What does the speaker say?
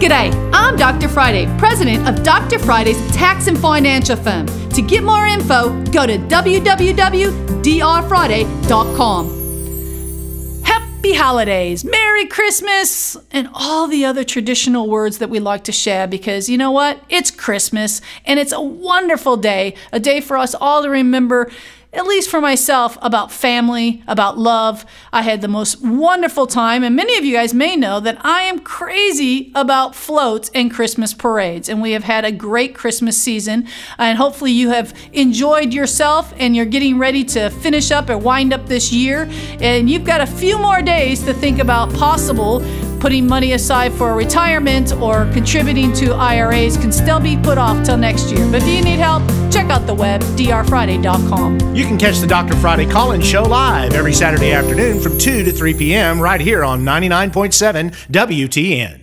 G'day, I'm Dr. Friday, president of Dr. Friday's Tax and Financial Firm. To get more info, go to www.drfriday.com. Happy holidays, Merry Christmas, and all the other traditional words that we like to share because you know what? It's Christmas and it's a wonderful day, a day for us all to remember at least for myself, about family, about love. I had the most wonderful time, and many of you guys may know that I am crazy about floats and Christmas parades. And we have had a great Christmas season, and hopefully you have enjoyed yourself and you're getting ready to finish up and wind up this year. And you've got a few more days to think about possible putting money aside for retirement or contributing to IRAs can still be put off till next year. But if you need help, check out the web, drfriday.com. You can catch the Dr. Friday call in show live every Saturday afternoon from 2 to 3 p.m. right here on 99.7 WTN.